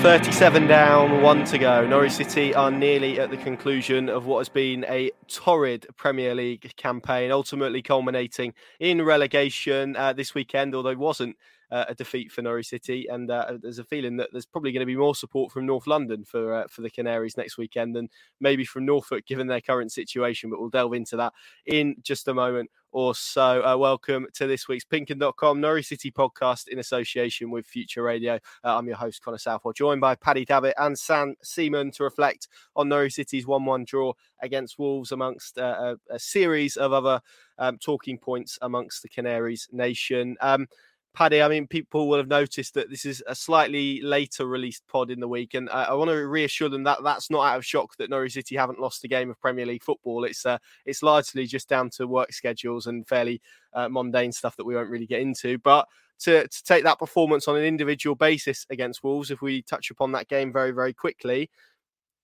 37 down, one to go. Norwich City are nearly at the conclusion of what has been a torrid Premier League campaign, ultimately culminating in relegation uh, this weekend, although it wasn't uh, a defeat for Norwich City, and uh, there's a feeling that there's probably going to be more support from North London for uh, for the Canaries next weekend than maybe from Norfolk, given their current situation. But we'll delve into that in just a moment or so. Uh, welcome to this week's Pinkun.com Norwich City podcast in association with Future Radio. Uh, I'm your host, Connor Southwell, joined by Paddy Davitt and Sam Seaman to reflect on Norwich City's 1 1 draw against Wolves, amongst uh, a, a, series of other um, talking points amongst the Canaries nation. Um, Paddy, I mean, people will have noticed that this is a slightly later released pod in the week, and I, I want to reassure them that that's not out of shock that Norwich City haven't lost a game of Premier League football. It's uh, it's largely just down to work schedules and fairly uh, mundane stuff that we won't really get into. But to, to take that performance on an individual basis against Wolves, if we touch upon that game very very quickly,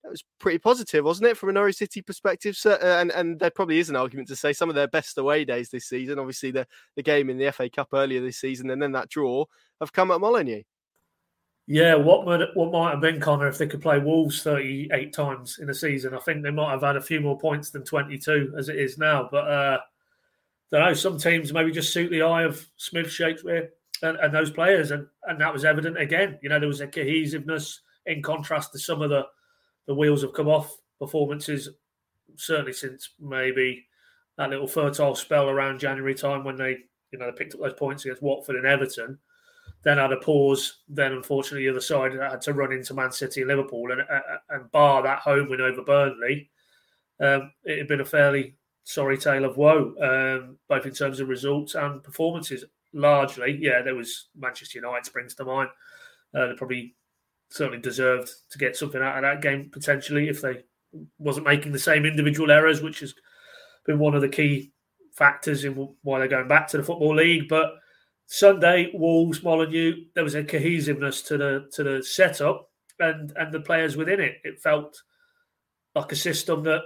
it was pretty positive, wasn't it, from a Norwich City perspective? So, uh, and and there probably is an argument to say some of their best away days this season, obviously the the game in the FA Cup earlier this season, and then that draw have come at Molineux. Yeah, what would what might have been Connor if they could play Wolves thirty eight times in a season? I think they might have had a few more points than twenty two as it is now. But uh, I don't know. Some teams maybe just suit the eye of Smith, Shakespeare, and, and those players, and and that was evident again. You know, there was a cohesiveness in contrast to some of the the wheels have come off performances, certainly since maybe that little fertile spell around January time when they, you know, they picked up those points against Watford and Everton. Then had a pause. Then, unfortunately, the other side had to run into Man City and Liverpool, and uh, and bar that home win over Burnley, um, it had been a fairly sorry tale of woe, um, both in terms of results and performances. Largely, yeah, there was Manchester United springs to mind. Uh, they probably certainly deserved to get something out of that game potentially if they wasn't making the same individual errors, which has been one of the key factors in why they're going back to the football league. But Sunday, Wolves, Molineux, there was a cohesiveness to the to the setup and and the players within it. It felt like a system that,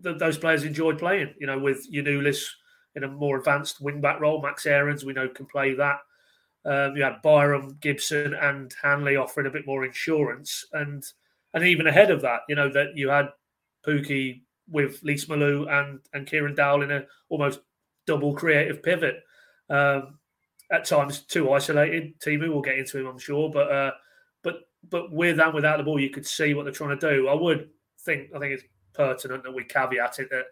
that those players enjoyed playing. You know, with Giannoulis in a more advanced wing back role, Max Aarons, we know can play that. Um, you had Byram, Gibson, and Hanley offering a bit more insurance, and and even ahead of that, you know that you had Pukki with Lees-Melou and and Kieran Dowell in a almost double creative pivot. Um, at times too isolated. Teemu will get into him, I'm sure, but uh, but but with and without the ball, you could see what they're trying to do. I would think I think it's pertinent that we caveat it that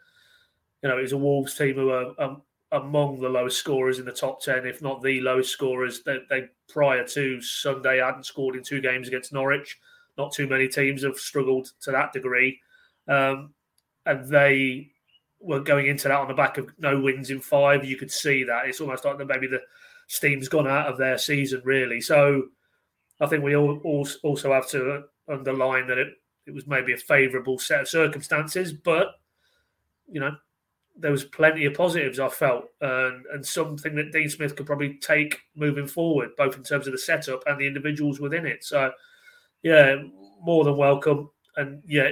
you know it's a Wolves team who are um, among the lowest scorers in the top 10, if not the lowest scorers. They, they prior to Sunday hadn't scored in two games against Norwich. Not too many teams have struggled to that degree. Um, and they were going into that on the back of no wins in five. You could see that. It's almost like maybe the steam's gone out of their season, really. So I think we all, also have to underline that it, it was maybe a favourable set of circumstances, but you know, there was plenty of positives I felt, and, and something that Dean Smith could probably take moving forward, both in terms of the setup and the individuals within it. So, yeah, more than welcome. And yeah,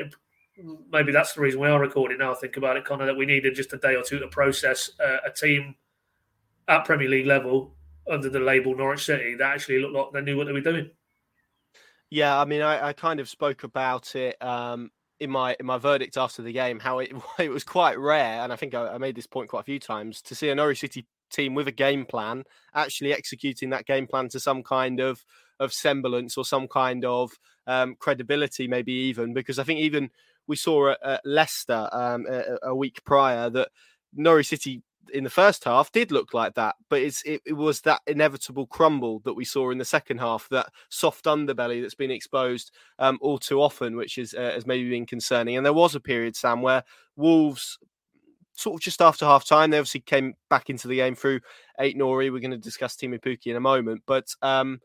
maybe that's the reason we are recording now. I Think about it, Connor, that we needed just a day or two to process uh, a team at Premier League level under the label Norwich City that actually looked like they knew what they were doing. Yeah, I mean, I, I kind of spoke about it um, in my in my verdict after the game how it it was quite rare, and I think I, I made this point quite a few times to see a Norwich City team with a game plan actually executing that game plan to some kind of of semblance or some kind of um, credibility, maybe even because I think even we saw at, at Leicester um, a, a, week prior that Norwich City in the first half did look like that, but it's it, it, was that inevitable crumble that we saw in the second half, that soft underbelly that's been exposed um, all too often, which is uh, has maybe been concerning. And there was a period, Sam, where Wolves sort of just after half time, they obviously came back into the game through Aït-Nouri. We're going to discuss Teemu Pukki in a moment, but um,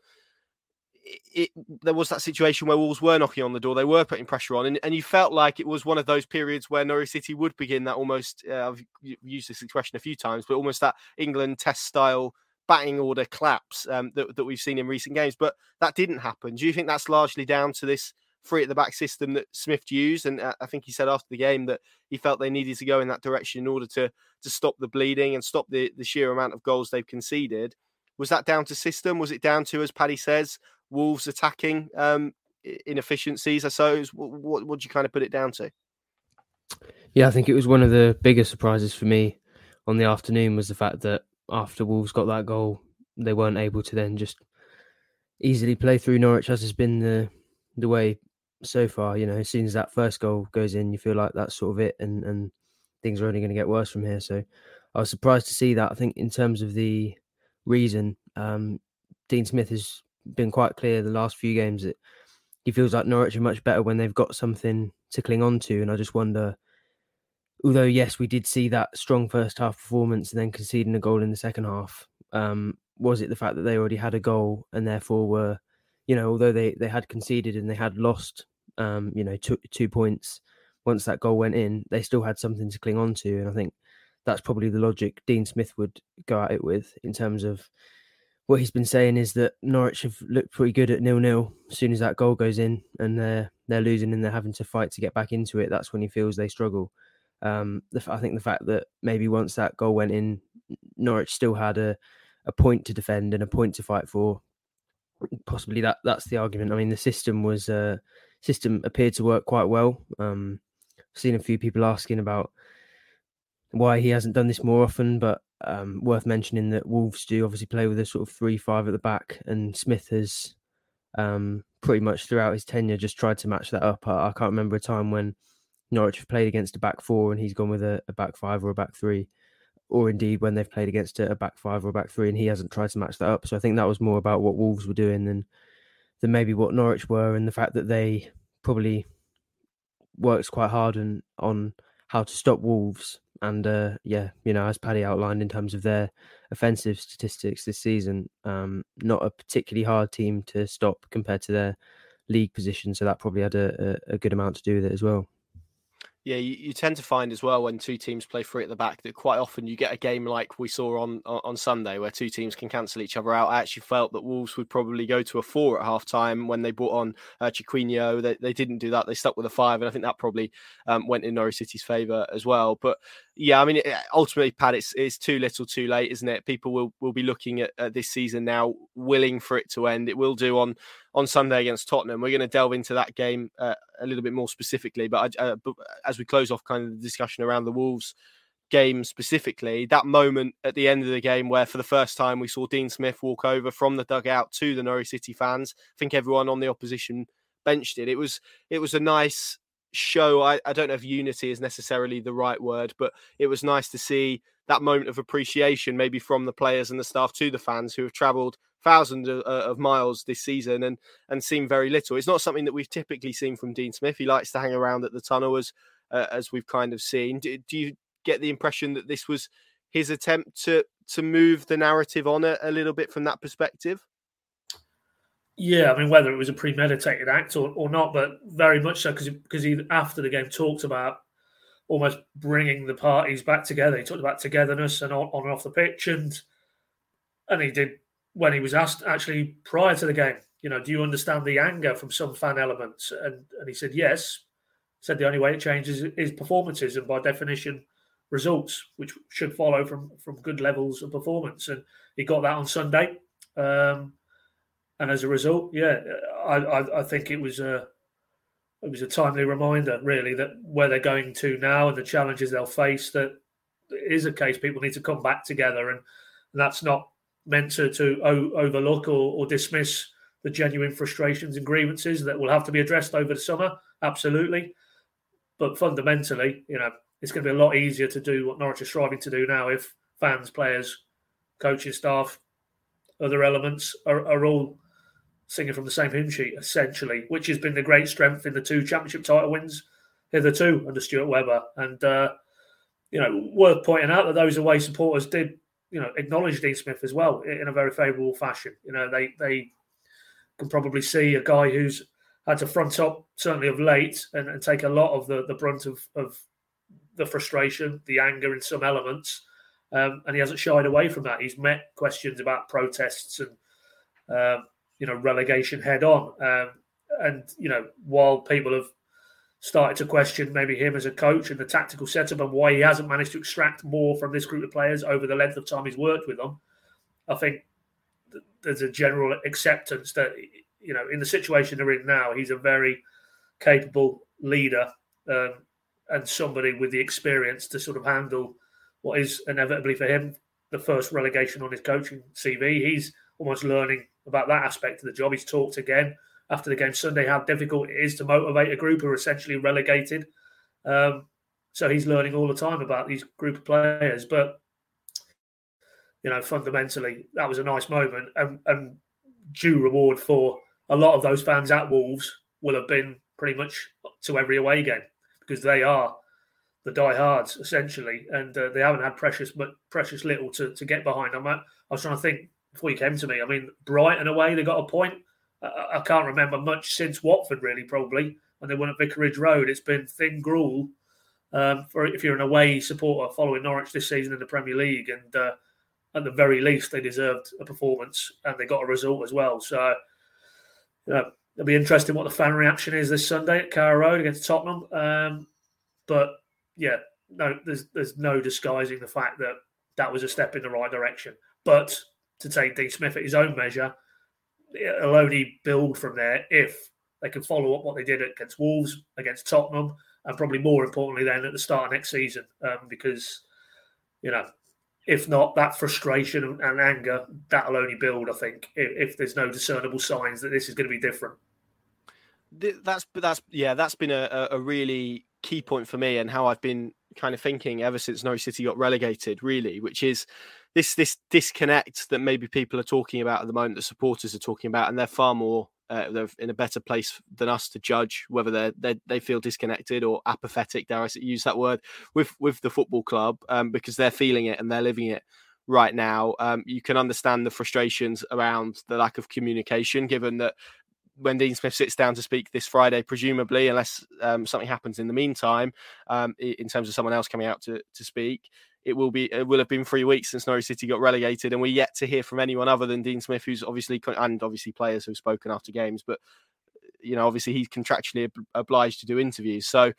it, there was that situation where Wolves were knocking on the door, they were putting pressure on, and, and you felt like it was one of those periods where Norwich City would begin that almost. Uh, I've used this expression a few times, but almost that England Test style batting order collapse um, that, that we've seen in recent games. But that didn't happen. Do you think that's largely down to this free at the back system that Smith used? And uh, I think he said after the game that he felt they needed to go in that direction in order to to stop the bleeding and stop the the sheer amount of goals they've conceded. Was that down to system? Was it down to, as Paddy says, Wolves attacking um, inefficiencies. I suppose. What would you kind of put it down to? Yeah, I think it was one of the biggest surprises for me on the afternoon was the fact that after Wolves got that goal, they weren't able to then just easily play through Norwich as has been the the way so far. You know, as soon as that first goal goes in, you feel like that's sort of it, and and things are only going to get worse from here. So I was surprised to see that. I think in terms of the reason, um, Dean Smith has been quite clear the last few games that he feels like Norwich are much better when they've got something to cling on to, and I just wonder. Although yes, we did see that strong first half performance and then conceding a goal in the second half. Um, was it the fact that they already had a goal and therefore were, you know, although they they had conceded and they had lost, um, you know, two two points once that goal went in, they still had something to cling on to, and I think that's probably the logic Dean Smith would go at it with in terms of what he's been saying is that Norwich have looked pretty good at nil nil. As soon as that goal goes in and they're they're losing and they're having to fight to get back into it, that's when he feels they struggle. Um, the, I think the fact that maybe once that goal went in, Norwich still had a a point to defend and a point to fight for. Possibly that that's the argument. I mean, the system was uh, system appeared to work quite well. Um, I've seen a few people asking about why he hasn't done this more often, but um, worth mentioning that Wolves do obviously play with a sort of three-five at the back, and Smith has um, pretty much throughout his tenure just tried to match that up. I, I, can't remember a time when Norwich have played against a back four and he's gone with a, a back five or a back three or indeed when they've played against a, back five or a back three, and he hasn't tried to match that up. So I think that was more about what Wolves were doing than than maybe what Norwich were, and the fact that they probably works quite hard and on how to stop Wolves. And uh, yeah, you know, as Paddy outlined in terms of their offensive statistics this season, um, not a particularly hard team to stop compared to their league position. So that probably had a, a, a good amount to do with it as well. Yeah, you, you, tend to find as well when two teams play free at the back that quite often you get a game like we saw on on Sunday where two teams can cancel each other out. I actually felt that Wolves would probably go to a four at half time when they brought on uh, Chiquinho. They, they didn't do that. They stuck with a five, and I think that probably um, went in Norwich City's favour as well. But yeah, I mean, ultimately, Pat, it's, it's too little, too late, isn't it? People will, will be looking at, at this season now, willing for it to end. It will do on on Sunday against Tottenham. We're going to delve into that game uh, a little bit more specifically, but, uh, as we close off kind of the discussion around the Wolves game specifically, that moment at the end of the game where for the first time we saw Dean Smith walk over from the dugout to the Norwich City fans. I think everyone on the opposition bench did. It was it was a nice show. I, I don't know if unity is necessarily the right word, but it was nice to see that moment of appreciation, maybe from the players and the staff to the fans who have travelled thousands of, uh, of, miles this season and and seen very little. It's not something that we've typically seen from Dean Smith. He likes to hang around at the tunnel as uh, as we've kind of seen. Do, do, you get the impression that this was his attempt to to move the narrative on a, a little bit from that perspective? Yeah, I mean whether it was a premeditated act or, or not, but very much so because because he after the game talked about almost bringing the parties back together. He talked about togetherness and on, on and off the pitch, and and he did when he was asked actually prior to the game. You know, do you understand the anger from some fan elements? And and he said yes. Said the only way it changes is performances, and by definition, results, which should follow from from good levels of performance. And he got that on Sunday. Um, and as a result, yeah, I, I, I think it was a it was a timely reminder, really, that where they're going to now and the challenges they'll face, that is a case people need to come back together, and, and that's not meant to, to overlook or, or, dismiss the genuine frustrations and grievances that will have to be addressed over the summer. Absolutely, but fundamentally, you know, it's going to be a lot easier to do what Norwich is striving to do now if fans, players, coaching staff, other elements are, are all singing from the same hymn sheet, essentially, which has been the great strength in the two championship title wins hitherto under Stuart Webber. And, uh, you know, worth pointing out that those away supporters did, you know, acknowledge Dean Smith as well in a very favourable fashion. You know, they, they can probably see a guy who's had to front up, certainly of late, and, and take a lot of the, the brunt of, of the frustration, the anger in some elements. Um, and he hasn't shied away from that. He's met questions about protests and um, you know relegation head on. Um, and you know while people have started to question maybe him as a coach and the tactical setup and why he hasn't managed to extract more from this group of players over the length of time he's worked with them, I think there's a general acceptance that you know, in the situation they're in now, he's a very capable leader um, and somebody with the experience to sort of handle what is inevitably for him the first relegation on his coaching CV. He's almost learning about that aspect of the job. He's talked again after the game Sunday how difficult it is to motivate a group who are essentially relegated. Um, so he's learning all the time about these group of players. But you know, fundamentally, that was a nice moment and, and due reward for a lot of those fans at Wolves will have been pretty much to every away game because they are the diehards essentially, and uh, they haven't had precious but precious little to, to get behind. I'm, I was trying to think before you came to me. I mean, Brighton away they got a point. I, I can't remember much since Watford really, probably when they won at Vicarage Road. It's been thin gruel um, for if you're an away supporter following Norwich this season in the Premier League, and uh, at the very least they deserved a performance and they got a result as well. So, you know, it'll be interesting what the fan reaction is this Sunday at Carrow Road against Tottenham. Um, but yeah, no, there's there's no disguising the fact that that was a step in the right direction. But to take Dean Smith at his own measure, it'll only build from there if they can follow up what they did against Wolves, against Tottenham, and probably more importantly then at the start of next season. Um, because you know, if not that frustration and anger, that'll only build. I think if, if there's no discernible signs that this is going to be different. That's that's yeah, that's been a, a really key point for me and how I've been kind of thinking ever since Norwich City got relegated, really, which is this this disconnect that maybe people are talking about at the moment, the supporters are talking about, and they're far more uh, they're in a better place than us to judge whether they they they feel disconnected or apathetic. Dare I use that word with with the football club um, because they're feeling it and they're living it right now. Um, you can understand the frustrations around the lack of communication, given that when Dean Smith sits down to speak this Friday, presumably, unless um, something happens in the meantime, um, in terms of someone else coming out to, to speak, it will be it will have been three weeks since Norwich City got relegated, and we're yet to hear from anyone other than Dean Smith, who's obviously and obviously players who've spoken after games, but you know, obviously he's contractually obliged to do interviews, so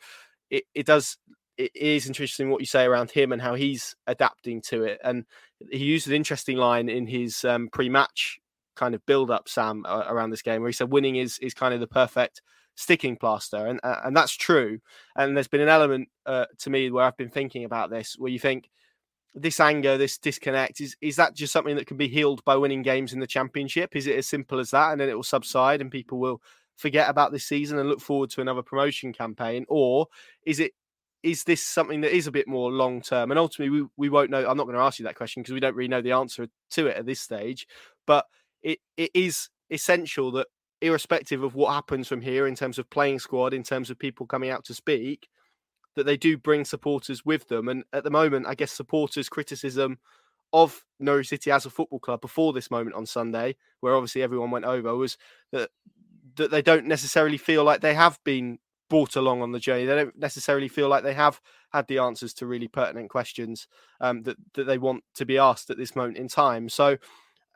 it, it does it is interesting what you say around him and how he's adapting to it. And he used an interesting line in his um, pre-match kind of build up, Sam, uh, around this game, where he said winning is is kind of the perfect sticking plaster, and uh, and that's true. And there's been an element uh, to me where I've been thinking about this, where you think this anger, this disconnect, is is that just something that can be healed by winning games in the championship? Is it as simple as that, and then it will subside, and people will forget about this season and look forward to another promotion campaign, or is it is this something that is a bit more long term? And ultimately, we, we won't know. I'm not going to ask you that question because we don't really know the answer to it at this stage. But it, it is essential that irrespective of what happens from here in terms of playing squad, in terms of people coming out to speak, that they do bring supporters with them. And at the moment, I guess supporters' criticism of Norwich City as a football club before this moment on Sunday, where obviously everyone went over, was that that they don't necessarily feel like they have been brought along on the journey. They don't necessarily feel like they have had the answers to really pertinent questions um, that that they want to be asked at this moment in time. So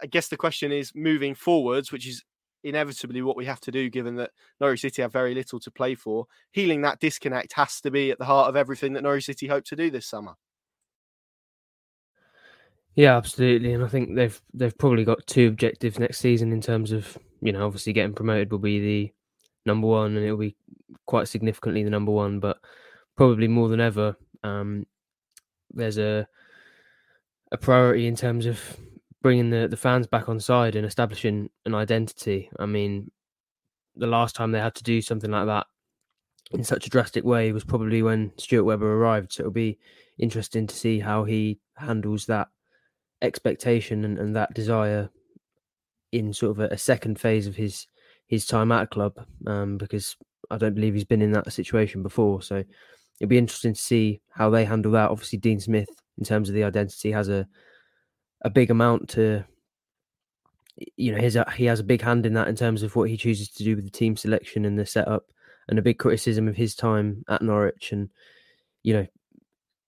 I guess the question is moving forwards, which is inevitably what we have to do given that Norwich City have very little to play for. Healing that disconnect has to be at the heart of everything that Norwich City hope to do this summer. Yeah, absolutely, and I think they've they've probably got two objectives next season in terms of you know obviously getting promoted will be the number one, and it'll be quite significantly the number one, but probably more than ever, um, there's a a priority in terms of bringing the, the fans back on side and establishing an identity. I mean, the last time they had to do something like that in such a drastic way was probably when Stuart Webber arrived. So it'll be interesting to see how he handles that expectation and, and that desire in sort of a, a, second phase of his his time at a club, um, because I don't believe he's been in that situation before. So it'll be interesting to see how they handle that. Obviously, Dean Smith, in terms of the identity, has a a big amount to you know his he has a big hand in that in terms of what he chooses to do with the team selection and the setup and a big criticism of his time at Norwich. And you know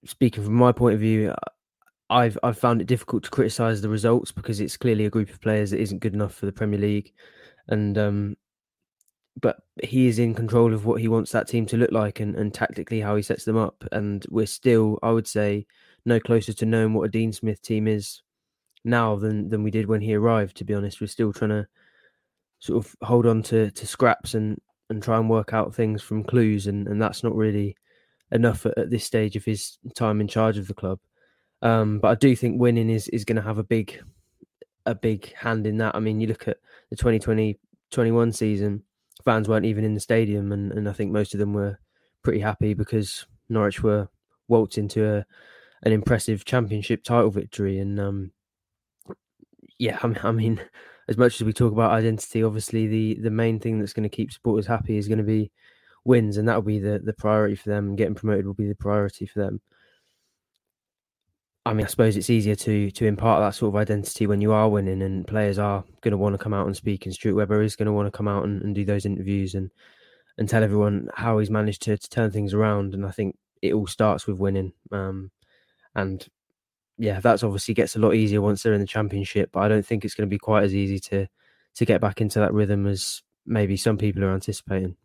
speaking from my point of view I've I've found it difficult to criticize the results because it's clearly a group of players that isn't good enough for the Premier League. And um but he is in control of what he wants that team to look like and, and tactically how he sets them up. And we're still I would say no closer to knowing what a Dean Smith team is now than than we did when he arrived. To be honest, we're still trying to sort of hold on to, to scraps and, and try and work out things from clues, and, and that's not really enough at, at this stage of his time in charge of the club. Um, but I do think winning is, is going to have a big a big hand in that. I mean, you look at the 2020 21 season, fans weren't even in the stadium, and, and I think most of them were pretty happy because Norwich were waltzed into a, an impressive championship title victory. And um, yeah, I mean, as much as we talk about identity, obviously the the main thing that's going to keep supporters happy is going to be wins, and that will be the the priority for them. Getting promoted will be the priority for them. I mean, I suppose it's easier to to impart that sort of identity when you are winning, and players are going to want to come out and speak. And Stuart Webber is going to want to come out and, and do those interviews and and tell everyone how he's managed to, to turn things around. And I think it all starts with winning. Um, and yeah, that's obviously gets a lot easier once they're in the championship. But I don't think it's going to be quite as easy to to get back into that rhythm as maybe some people are anticipating.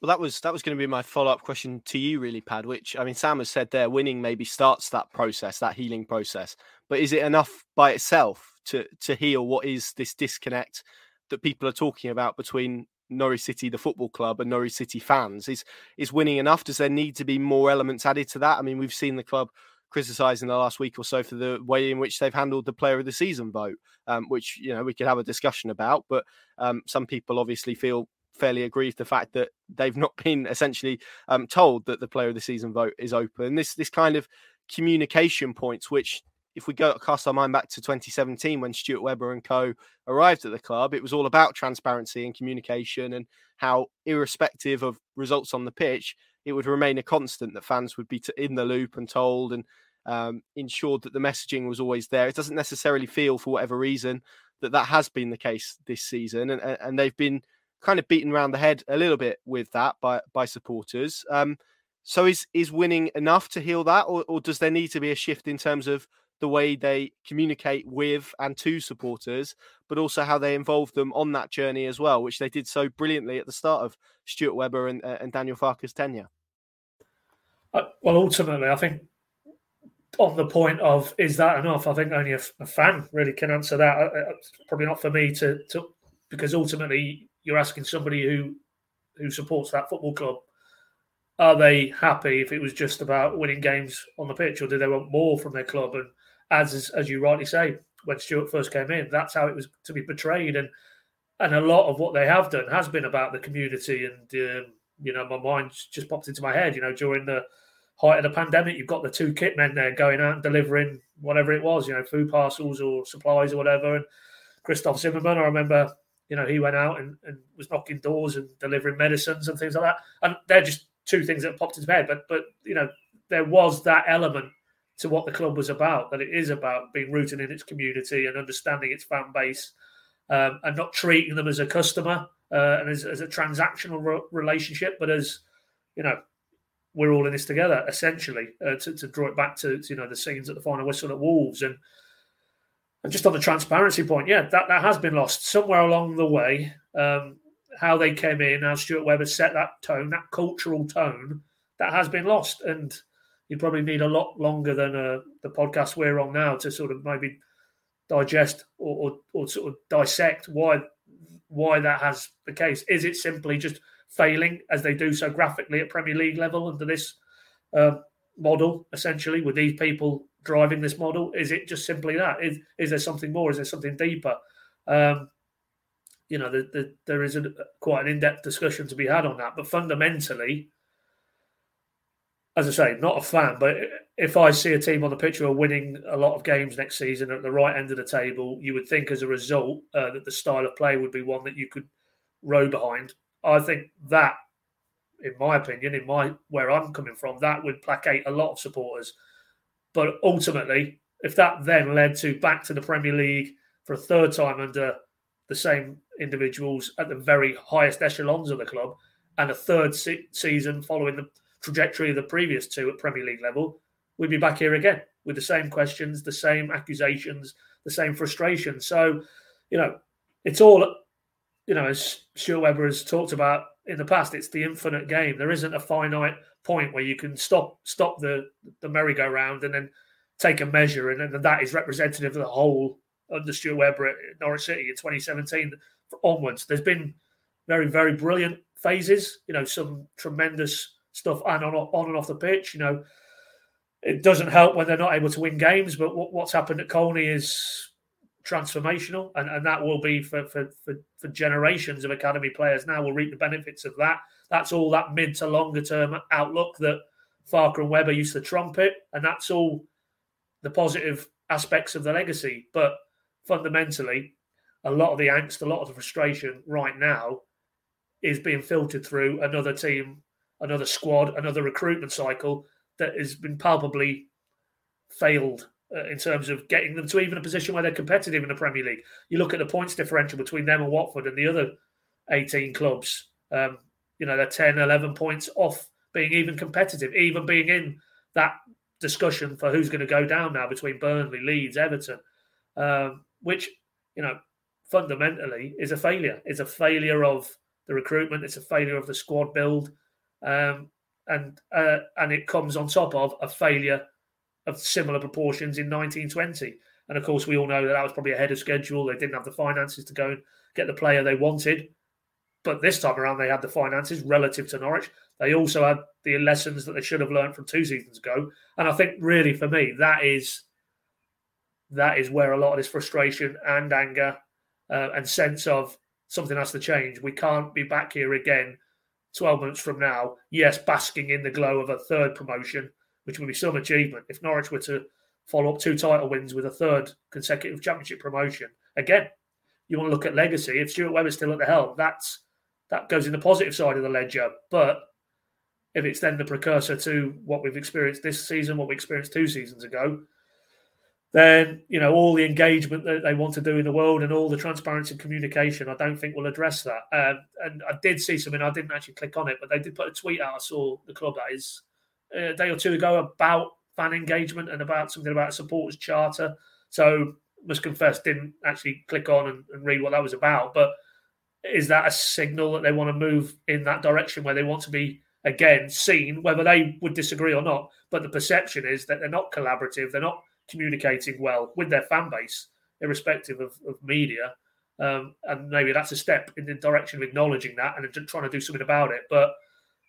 Well, that was that was going to be my follow up question to you, really, Pad. Which I mean, Sam has said there, winning maybe starts that process, that healing process. But is it enough by itself to to heal what is this disconnect that people are talking about between Norwich City, the football club, and Norwich City fans? Is is winning enough? Does there need to be more elements added to that? I mean, we've seen the club criticised in the last week or so for the way in which they've handled the player of the season vote, um, which you know we could have a discussion about. But um, some people obviously feel fairly aggrieved the fact that they've not been essentially um, told that the player of the season vote is open. This this kind of communication points, which if we go cast our mind back to 2017 when Stuart Webber and co arrived at the club, it was all about transparency and communication and how, irrespective of results on the pitch, it would remain a constant that fans would be in the loop and told and um, ensured that the messaging was always there. It doesn't necessarily feel, for whatever reason, that that has been the case this season, and, and they've been kind of beaten around the head a little bit with that by by supporters. Um, so is is winning enough to heal that, or, or does there need to be a shift in terms of the way they communicate with and to supporters, but also how they involve them on that journey as well, which they did so brilliantly at the start of Stuart Webber and, uh, and Daniel Farke's tenure? Uh, well, ultimately, I think on the point of is that enough? I think only a, a fan really can answer that. Uh, uh, probably not for me to, to because ultimately you're asking somebody who who supports that football club are they happy if it was just about winning games on the pitch or do they want more from their club and as as you rightly say when Stuart first came in that's how it was to be portrayed and and a lot of what they have done has been about the community and um, you know my mind just popped into my head you know during the height of the pandemic you've got the two kit men there going out and delivering whatever it was you know food parcels or supplies or whatever and Christoph Zimmermann, I remember you know, he went out and, and was knocking doors and delivering medicines and things like that. And they're just two things that popped into my head. But but you know, there was that element to what the club was about. That it is about being rooted in its community and understanding its fan base, um, and not treating them as a customer uh, and as, as, a transactional re- relationship, but as you know, we're all in this together. Essentially, uh, to, to, draw it back to, to, you know the scenes at the final whistle at Wolves and and just on the transparency point, yeah, that, that has been lost somewhere along the way. Um, how they came in, how Stuart Webber set that tone, that cultural tone, that has been lost. And you probably need a lot longer than uh, the podcast we're on now to sort of maybe digest or, or, or, sort of dissect why why that has the case. Is it simply just failing as they do so graphically at Premier League level under this uh, model, essentially, with these people driving this model? Is it just simply that? Is, is there something more? Is there something deeper? Um, you know, the, the, there is a, quite an in-depth discussion to be had on that. But fundamentally, as I say, not a fan, but if I see a team on the pitch who are winning a lot of games next season at the right end of the table, you would think as a result uh, that the style of play would be one that you could row behind. I think that, in my opinion, in my where I'm coming from, that would placate a lot of supporters but ultimately, if that then led to back to the Premier League for a third time under the same individuals at the very highest echelons of the club, and a third se- season following the trajectory of the previous two at Premier League level, we'd be back here again with the same questions, the same accusations, the same frustration. So, you know, it's all, you know, as Stuart Webber has talked about in the past, it's the infinite game. There isn't a finite point where you can stop stop the the merry-go-round and then take a measure, and then that is representative of the whole under Stuart Webber at Norwich City in 2017 onwards. There's been very, very brilliant phases, you know, some tremendous stuff and on, on and off the pitch. You know, it doesn't help when they're not able to win games, but what, what's happened at Colney is transformational, and, and that will be for, for, for, for generations of academy players. Now will reap the benefits of that. That's all that mid to longer term outlook that Farke and Webber used to trumpet, and that's all the positive aspects of the legacy. But fundamentally, a lot of the angst, a lot of the frustration right now is being filtered through another team, another squad, another recruitment cycle that has been palpably failed uh, in terms of getting them to even a position where they're competitive in the Premier League. You look at the points differential between them and Watford and the other 18 clubs. Um, you know, they're 10, 11 points off being even competitive, even being in that discussion for who's going to go down now between Burnley, Leeds, Everton, um, which, you know, fundamentally is a failure. It's a failure of the recruitment. It's a failure of the squad build. Um, and uh, and it comes on top of a failure of similar proportions in 1920. And of course, we all know that that was probably ahead of schedule. They didn't have the finances to go and get the player they wanted. But this time around, they had the finances relative to Norwich. They also had the lessons that they should have learned from two seasons ago. And I think, really, for me, that is that is where a lot of this frustration and anger uh, and sense of something has to change. We can't be back here again 12 months from now, yes, basking in the glow of a third promotion, which would be some achievement. If Norwich were to follow up two title wins with a third consecutive championship promotion, again, you want to look at legacy. If Stuart Webber's still at the helm, that's that goes in the positive side of the ledger. But if it's then the precursor to what we've experienced this season, what we experienced two seasons ago, then you know all the engagement that they want to do in the world and all the transparency and communication i don't think will address that. Um, and i did see something i didn't actually click on it but they did put a tweet out i saw the club that is uh, a day or two ago about fan engagement and about something about supporters charter. So must confess didn't actually click on and, and read what that was about but is that a signal that they want to move in that direction where they want to be again seen whether they would disagree or not? But the perception is that they're not collaborative they're not communicating well with their fan base, irrespective of, of media. Um, and maybe that's a step in the direction of acknowledging that and trying to do something about it. But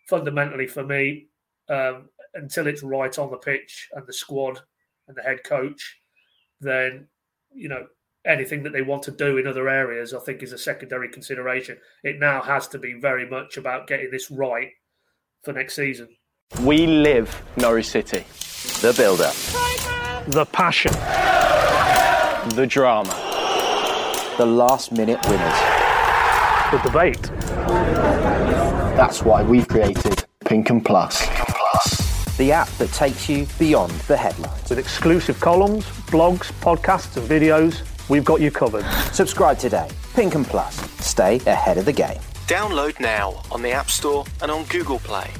fundamentally, for me, um, until it's right on the pitch and the squad and the head coach, then you know anything that they want to do in other areas, I think, is a secondary consideration. It now has to be very much about getting this right for next season. We live Norwich City. The build-up the passion, the drama, the last minute winners, the debate. That's why we've created Pink Un Plus. The app that takes you beyond the headlines. With exclusive columns, blogs, podcasts, and videos, we've got you covered. Subscribe today. Pink Un Plus. Stay ahead of the game. Download now on the App Store and on Google Play.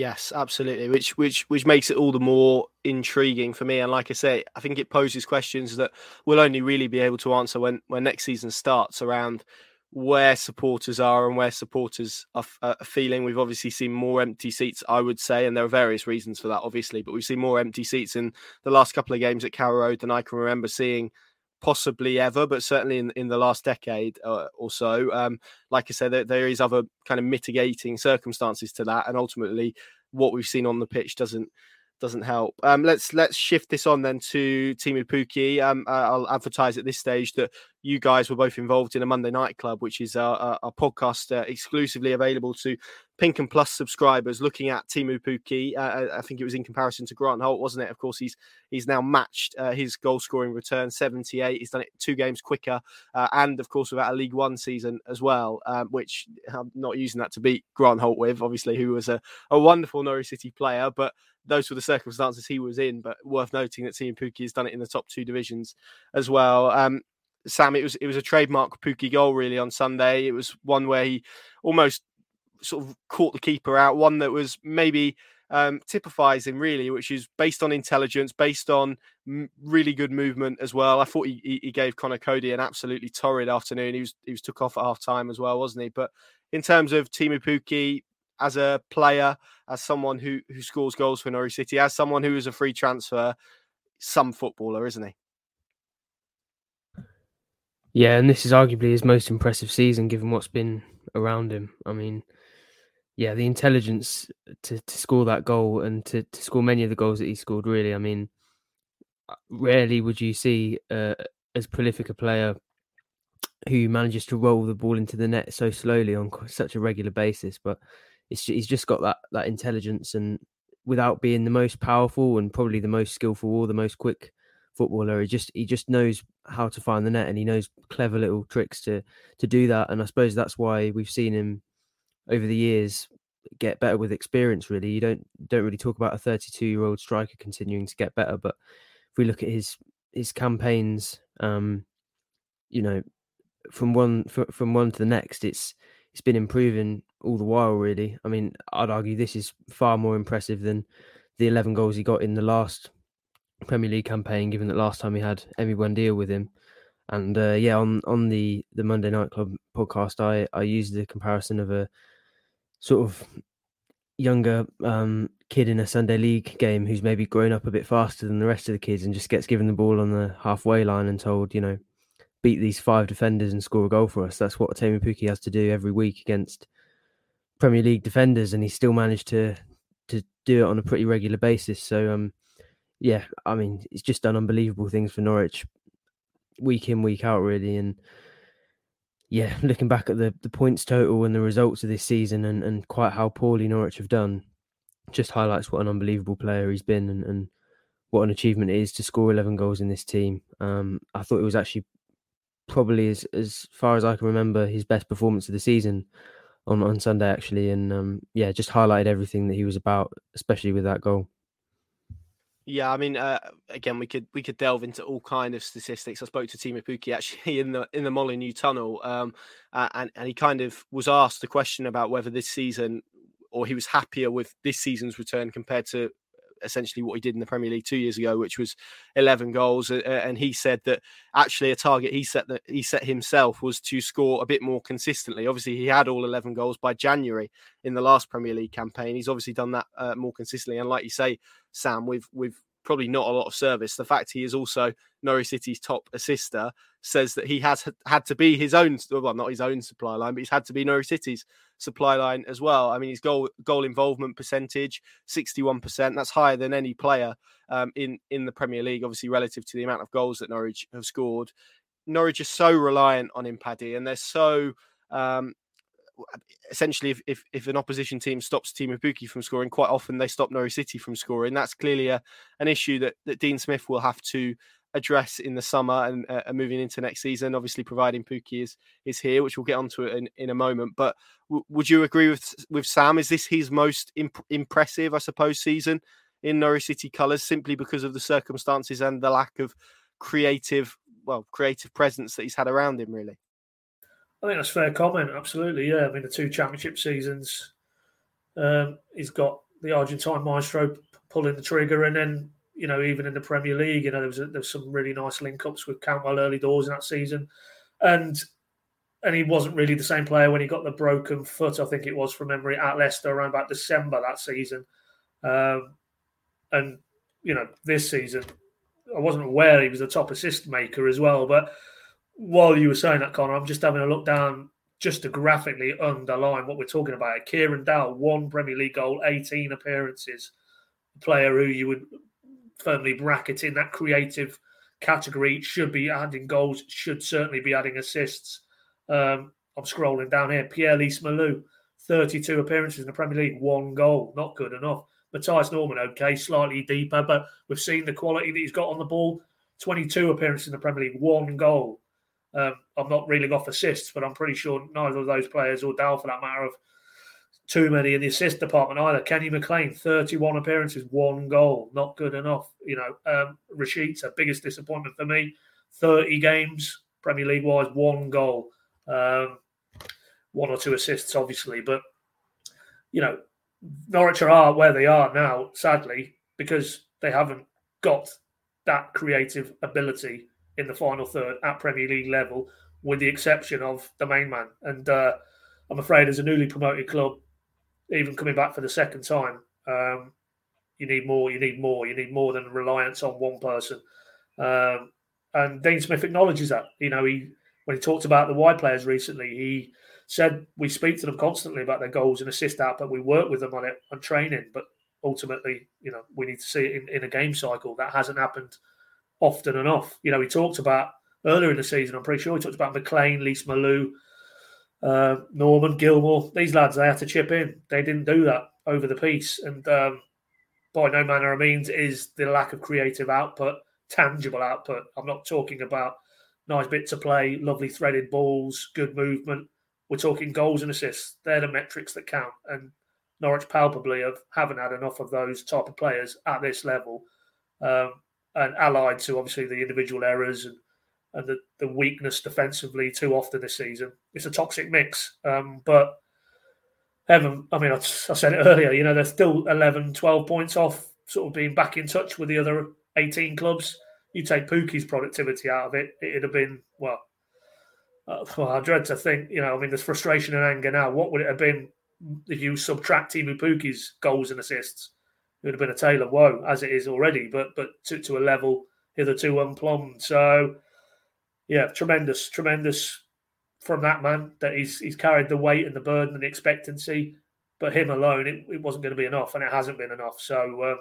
Yes, absolutely. Which which which makes it all the more intriguing for me. And like I say, I think it poses questions that we'll only really be able to answer when when next season starts around where supporters are and where supporters are, are feeling. We've obviously seen more empty seats, I would say, and there are various reasons for that, obviously. But we've seen more empty seats in the last couple of games at Carrow Road than I can remember seeing possibly ever, but certainly in, in the last decade uh, or so. Um, like I said, there, there is other kind of mitigating circumstances to that, and ultimately, what we've seen on the pitch doesn't doesn't help. Um, let's let's shift this on then to Teemu Pukki. Um, I'll advertise at this stage that you guys were both involved in a Monday Night Club, which is a, a podcast uh, exclusively available to Pink Un Plus subscribers. Looking at Teemu Pukki. uh, I think it was in comparison to Grant Holt, wasn't it? Of course, he's he's now matched uh, his goal scoring return, seventy eight. He's done it two games quicker, uh, and of course without a League One season as well, um, which I'm not using that to beat Grant Holt with, obviously, who was a, a wonderful Norwich City player, but those were the circumstances he was in. But worth noting that Teemu Pukki has done it in the top two divisions as well. Um, Sam, it was it was a trademark Pukki goal really on Sunday. It was one where he almost sort of caught the keeper out. One that was maybe um, typifies him really, which is based on intelligence, based on m- really good movement as well. I thought he, he gave Conor Coady an absolutely torrid afternoon. He was he was took off at half time as well, wasn't he? But in terms of Teemu Pukki as a player, as someone who who scores goals for Norwich City, as someone who is a free transfer, some footballer, isn't he? Yeah, and this is arguably his most impressive season given what's been around him. I mean, yeah, the intelligence to, to score that goal and to, to score many of the goals that he scored, really. I mean, uh, rarely would you see uh, as prolific a player who manages to roll the ball into the net so slowly on such a regular basis. But it's, he's just got that, that intelligence and without being the most powerful and probably the most skillful or the most quick footballer. He just he just knows how to find the net and he knows clever little tricks to to do that. And I suppose that's why we've seen him over the years get better with experience. Really, you don't don't really talk about a 32 year old striker continuing to get better, but if we look at his his campaigns, um, you know, from one from one to the next, it's it's been improving all the while. Really, I mean, I'd argue this is far more impressive than the 11 goals he got in the last Premier League campaign, given that last time we had Emi Buendia with him. And uh, yeah, on on the the Monday Night Club podcast, I I used the comparison of a sort of younger um, kid in a Sunday league game who's maybe grown up a bit faster than the rest of the kids and just gets given the ball on the halfway line and told, you know, beat these five defenders and score a goal for us. That's what Teemu Pukki has to do every week against Premier League defenders, and he still managed to to do it on a pretty regular basis. So um, yeah, I mean, it's just done unbelievable things for Norwich week in, week out, really. And yeah, looking back at the, the points total and the results of this season and, and quite how poorly Norwich have done, just highlights what an unbelievable player he's been and, and what an achievement it is to score 11 goals in this team. Um, I thought it was actually probably as, as far as I can remember his best performance of the season on, on Sunday, actually. And um, yeah, just highlighted everything that he was about, especially with that goal. Yeah, I mean, uh, again, we could we could delve into all kind of statistics. I spoke to Teemu Pukki actually in the in the Molineux tunnel, um, and and he kind of was asked the question about whether this season, or he was happier with this season's return compared to essentially what he did in the Premier League two years ago, which was 11 goals. and he said that actually a target he set that he set himself was to score a bit more consistently. Obviously, he had all 11 goals by January in the last Premier League campaign. He's obviously done that uh, more consistently. And like you say, Sam, with with probably not a lot of service. The fact he is also Norwich City's top assister says that he has had to be his own, well, not his own supply line, but he's had to be Norwich City's supply line as well. I mean, his goal goal involvement percentage, sixty-one percent. That's higher than any player um, in in the Premier League, obviously relative to the amount of goals that Norwich have scored. Norwich is so reliant on him, Paddy, and they're so um, essentially, if, if, if an opposition team stops Teemu Pukki from scoring, quite often they stop Norwich City from scoring. That's clearly a, an issue that, that Dean Smith will have to address in the summer and uh, moving into next season. Obviously, providing Pukki is is here, which we'll get onto in, in a moment. But w- would you agree with with Sam? Is this his most imp- impressive, I suppose, season in Norwich City colours, simply because of the circumstances and the lack of creative, well, creative presence that he's had around him, really? I think that's fair comment. Absolutely, yeah. I mean, the two championship seasons, um, he's got the Argentine maestro pulling the trigger, and then you know, even in the Premier League, you know, there was a, there was some really nice link ups with Cantwell early doors in that season, and and he wasn't really the same player when he got the broken foot. I think it was from memory at Leicester around about December that season, um, and you know, this season, I wasn't aware he was the top assist maker as well, but while you were saying that, Connor, I'm just having a look down just to graphically underline what we're talking about. Kieran Dowell, one Premier League goal, 18 appearances. A player who you would firmly bracket in that creative category should be adding goals, should certainly be adding assists. Um, I'm scrolling down here. Pierre Lees-Melou, 32 appearances in the Premier League, one goal. Not good enough. Mathias Normann, okay, slightly deeper, but we've seen the quality that he's got on the ball. 22 appearances in the Premier League, one goal. Um, I'm not reeling off assists, but I'm pretty sure neither of those players, or Dowell for that matter, have too many in the assist department either. Kenny McLean, 31 appearances, one goal, not good enough. You know, um, Rashica, biggest disappointment for me, 30 games, Premier League wise, one goal, um, one or two assists, obviously, but you know, Norwich are where they are now, sadly, because they haven't got that creative ability in the final third at Premier League level, with the exception of the main man. And uh, I'm afraid, as a newly promoted club, even coming back for the second time, um, you need more. You need more. You need more than reliance on one person. Um, and Dean Smith acknowledges that. You know, he when he talked about the wide players recently, he said we speak to them constantly about their goals and assist output. We work with them on it on training, but ultimately, you know, we need to see it in, in a game cycle. That hasn't happened often enough. You know, he talked about earlier in the season. I'm pretty sure he talked about McLean, Lees-Melou, uh, Normann Gilmour, These lads they had to chip in. They didn't do that over the piece, and um, by no manner of means is the lack of creative output tangible output. I'm not talking about nice bits of play, lovely threaded balls, good movement. We're talking goals and assists. They're the metrics that count. And Norwich palpably have, haven't had enough of those type of players at this level. Um, and allied to obviously the individual errors and, and the, the weakness defensively too often this season. It's a toxic mix. Um, but Evan, I mean, I, I said it earlier, you know, they're still 11, 12 points off sort of being back in touch with the other 18 clubs. You take Pukki's productivity out of it, it'd have been, well, uh, well, I dread to think, you know, I mean, there's frustration and anger now. What would it have been if you subtract Teemu Pukki's goals and assists? It would have been a tale of woe, as it is already, but but to, to a level hitherto unplumbed. So, yeah, tremendous, tremendous from that man that he's he's carried the weight and the burden and the expectancy. But him alone, it, it wasn't going to be enough, and it hasn't been enough. So, um,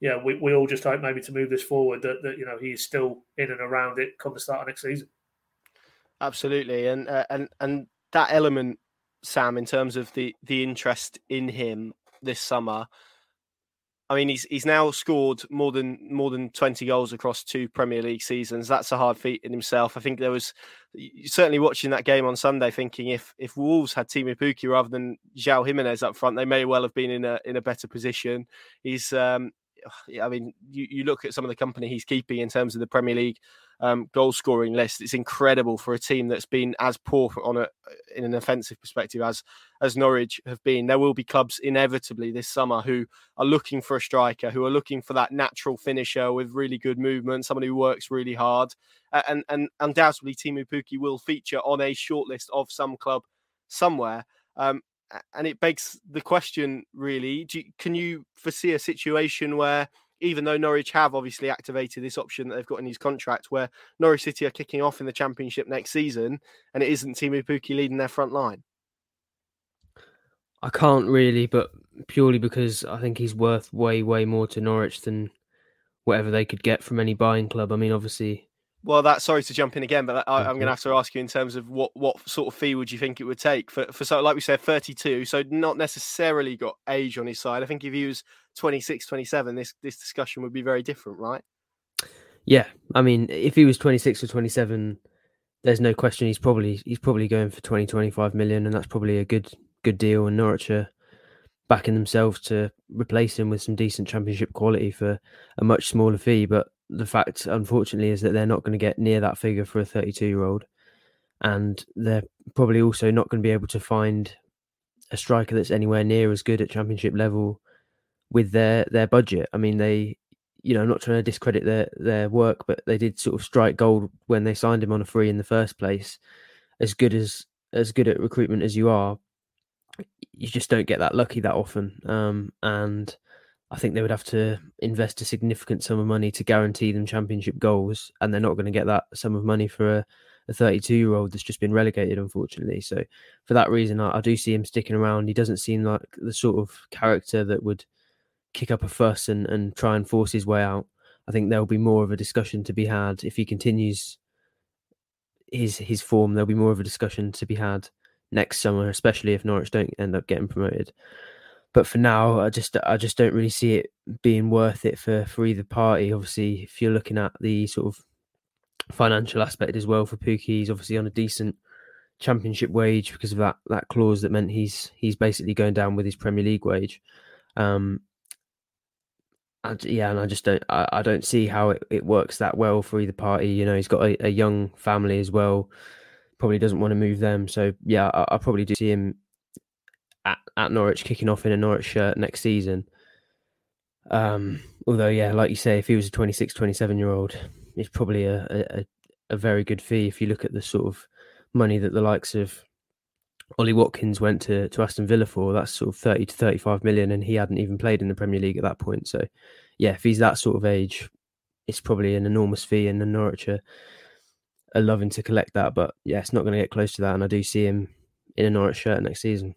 yeah, we, we all just hope maybe to move this forward that, that you know he's still in and around it come the start of next season. Absolutely, and uh, and and that element, Sam, in terms of the the interest in him this summer. I mean, he's he's now scored more than more than twenty goals across two Premier League seasons. That's a hard feat in himself. I think there was certainly watching that game on Sunday, thinking if if Wolves had Teemu Pukki rather than João Jimenez up front, they may well have been in a in a better position. He's um, I mean, you, you look at some of the company he's keeping in terms of the Premier League um, goal scoring list. It's incredible for a team that's been as poor on a in an offensive perspective as as Norwich have been. There will be clubs inevitably this summer who are looking for a striker, who are looking for that natural finisher with really good movement, someone who works really hard, and and undoubtedly Teemu Pukki will feature on a shortlist of some club somewhere. Um, and it begs the question really you, can you foresee a situation where even though Norwich have obviously activated this option that they've got in his contract, where Norwich City are kicking off in the Championship next season, and it isn't Teemu Pukki leading their front line. I can't really, but purely because I think he's worth way, way more to Norwich than whatever they could get from any buying club. I mean, obviously, well, that sorry to jump in again, but I, am going to have to ask you in terms of what what sort of fee would you think it would take for for so like we said 32, so not necessarily got age on his side. I think if he was 26, 27, this this discussion would be very different, right? Yeah, I mean, if he was 26 or 27, there's no question he's probably he's probably going for 20, 25 million, and that's probably a good good deal. And Norwich are backing themselves to replace him with some decent Championship quality for a much smaller fee, but the fact, unfortunately, is that they're not going to get near that figure for a 32 year old. And they're probably also not going to be able to find a striker that's anywhere near as good at championship level with their, their budget. I mean, they, you know, I'm not trying to discredit their, their work, but they did sort of strike gold when they signed him on a free in the first place. As good as, as good at recruitment as you are, you just don't get that lucky that often. Um, and, I think they would have to invest a significant sum of money to guarantee them championship goals, and they're not going to get that sum of money for a, a 32 year old that's just been relegated, unfortunately. So, for that reason, I, I, do see him sticking around. He doesn't seem like the sort of character that would kick up a fuss and, and try and force his way out. I think there'll be more of a discussion to be had if he continues his his form. There'll be more of a discussion to be had next summer, especially if Norwich don't end up getting promoted but for now, I just I just don't really see it being worth it for for either party. Obviously, if you're looking at the sort of financial aspect as well for Pukki, he's obviously on a decent championship wage because of that that clause that meant he's he's basically going down with his Premier League wage. Um, and yeah, and I just don't I, I don't see how it, it works that well for either party. You know, he's got a, a young family as well. Probably doesn't want to move them. So yeah, I, I probably do see him at, at Norwich, kicking off in a Norwich shirt next season. Um, although, yeah, like you say, if he was a 26, 27 year old, it's probably a, a, a very good fee if you look at the sort of money that the likes of Ollie Watkins went to, to Aston Villa for. That's sort of 30 to 35 million, and he hadn't even played in the Premier League at that point. So, yeah, if he's that sort of age, it's probably an enormous fee, and the Norwich are, are loving to collect that. But yeah, it's not going to get close to that, and I do see him in a Norwich shirt next season.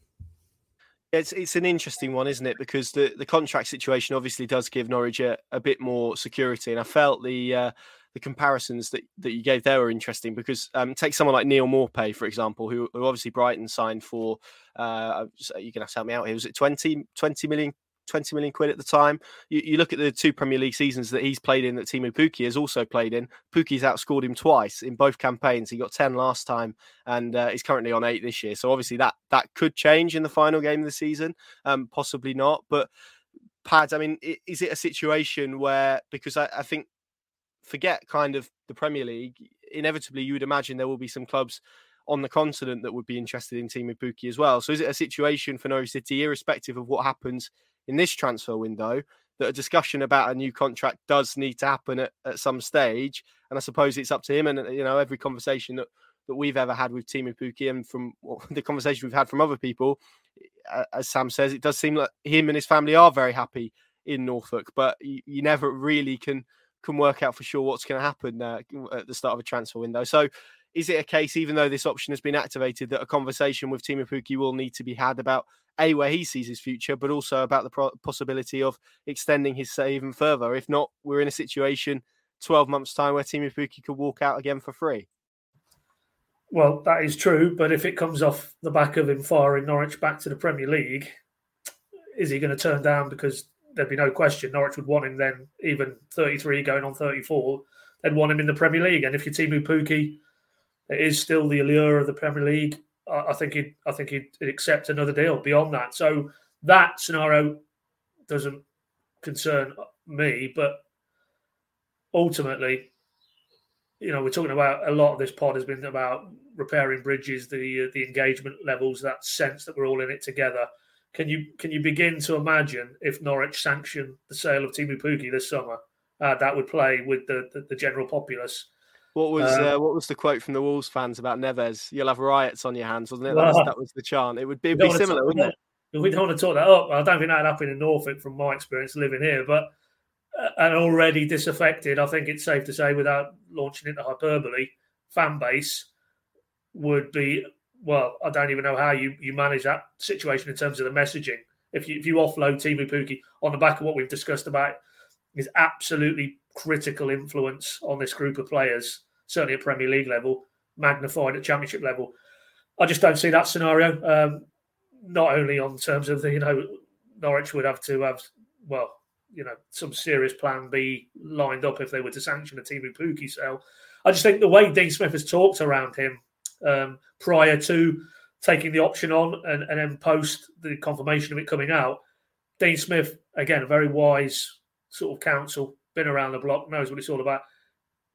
It's it's an interesting one, isn't it? Because the, the contract situation obviously does give Norwich a, a bit more security, and I felt the uh, the comparisons that, that you gave there were interesting because um, take someone like Neal Maupay, for example, who, who obviously Brighton signed for, uh, you can have to help me out here, was it 20, 20 million 20 million quid at the time. You, you, look at the two Premier League seasons that he's played in, that Teemu Pukki has also played in. Pukki's outscored him twice in both campaigns. He got 10 last time and uh, he's currently on eight this year. So obviously that that could change in the final game of the season, um, possibly not. But Pads, I mean, is it a situation where because I, I think forget kind of the Premier League, inevitably you would imagine there will be some clubs on the continent that would be interested in Teemu Pukki as well. So is it a situation for Norwich City, irrespective of what happens in this transfer window, that a discussion about a new contract does need to happen at, at some stage? And I suppose it's up to him. And you know, every conversation that that we've ever had with Teemu Pukki and from well, the conversation we've had from other people, as Sam says, it does seem like him and his family are very happy in Norfolk, but you, you never really can can work out for sure what's going to happen uh, at the start of a transfer window. So, is it a case, even though this option has been activated, that a conversation with Teemu Pukki will need to be had about a where he sees his future, but also about the pro- possibility of extending his say even further? If not, we're in a situation 12 months' time where Teemu Pukki could walk out again for free. Well, that is true, but if it comes off the back of him firing Norwich back to the Premier League, is he going to turn down because there'd be no question Norwich would want him then, even 33 going on 34, they'd want him in the Premier League. And if you're Teemu Pukki, it is still the allure of the Premier League. I think he'd, I think he'd accept another deal beyond that. So that scenario doesn't concern me, but ultimately, you know, we're talking about a lot of this pod has been about repairing bridges, the the engagement levels, that sense that we're all in it together. Can you can you begin to imagine if Norwich sanctioned the sale of Teemu Pukki this summer? Uh, that would play with the, the, the general populace. What was um, uh, what was the quote from the Wolves fans about Neves? You'll have riots on your hands, wasn't it? That, was, that was the chant. It would be, be similar, wouldn't it? We don't want to talk that up. I don't think that happened in Norfolk from my experience living here, but uh, an already disaffected, I think it's safe to say, without launching into hyperbole, fan base would be well, I don't even know how you, you manage that situation in terms of the messaging. If you if you offload Teemu Pukki on the back of what we've discussed about his absolutely critical influence on this group of players, certainly at Premier League level, magnified at Championship level, I just don't see that scenario. Um, not only on terms of the you know Norwich would have to have well you know some serious plan B lined up if they were to sanction a Teemu Pukki sale. I just think the way Dean Smith has talked around him um, prior to taking the option on and, and then post the confirmation of it coming out. Dean Smith, again, a very wise sort of counsel, been around the block, knows what it's all about.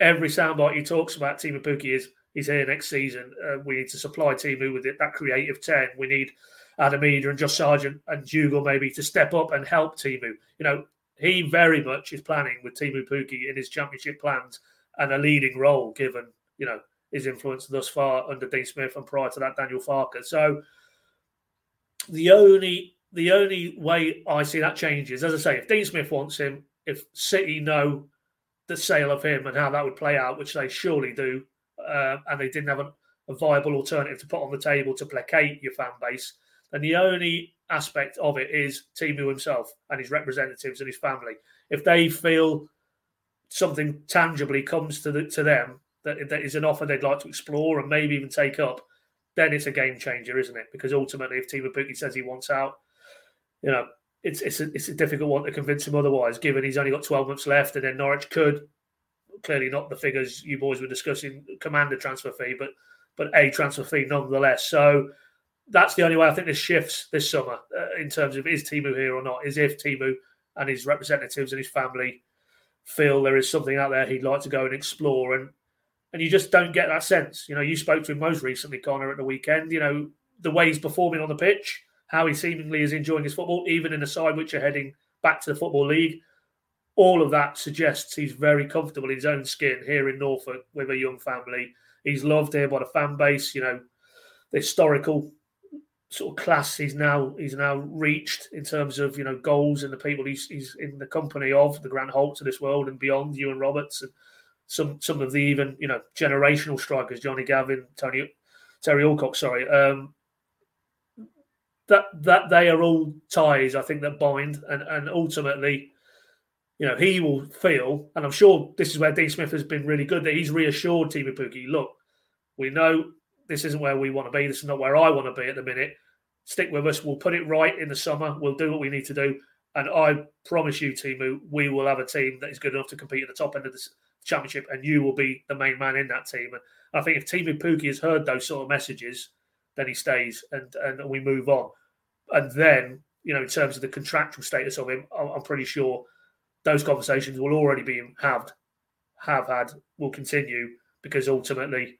Every soundbite he talks about Teemu Pukki is he's here next season. Uh, we need to supply Teemu with it, that creative 10. We need Adam Idah and Josh Sargent and Dowell maybe to step up and help Teemu. You know, he very much is planning with Teemu Pukki in his championship plans and a leading role given, you know, his influence thus far under Dean Smith and prior to that Daniel Farke. So the only the only way I see that changes, as I say, if Dean Smith wants him, if City know the sale of him and how that would play out, which they surely do, uh, and they didn't have a, a, viable alternative to put on the table to placate your fan base, then the only aspect of it is Teemu himself and his representatives and his family. If they feel something tangibly comes to the, to them that, that is an offer they'd like to explore and maybe even take up, then it's a game changer, isn't it? Because ultimately, if Teemu Pukki says he wants out, you know, it's it's a, it's a difficult one to convince him otherwise, given he's only got 12 months left, and then Norwich could clearly not the figures you boys were discussing, command a transfer fee, but but a transfer fee nonetheless. So that's the only way I think this shifts this summer uh, in terms of is Teemu here or not. Is if Teemu and his representatives and his family feel there is something out there he'd like to go and explore, and and you just don't get that sense. You know, you spoke to him most recently, Connor, at the weekend. You know, the way he's performing on the pitch how he seemingly is enjoying his football, even in a side which are heading back to the Football League. All of that suggests he's very comfortable in his own skin here in Norfolk with a young family. He's loved here by the fan base. You know, the historical sort of class he's now he's now reached in terms of you know goals and the people he's, he's in the company of the Grant Holts of this world and beyond, Iwan Roberts and some some of the even you know generational strikers, Johnny Gavin, Tony Terry Allcock, sorry. Um, that that they are all ties I think that bind and and ultimately, you know, he will feel, and I'm sure this is where Dean Smith has been really good that he's reassured Teemu Pukki, look, we know this isn't where we want to be. This is not where I want to be at the minute. Stick with us. We'll put it right in the summer. We'll do what we need to do. And I promise you, Teemu, we will have a team that is good enough to compete at the top end of the championship, and you will be the main man in that team. And I think if Teemu Pukki has heard those sort of messages, then he stays and and we move on. And then, you know, in terms of the contractual status of him, I'm pretty sure those conversations will already be had, have had, will continue because ultimately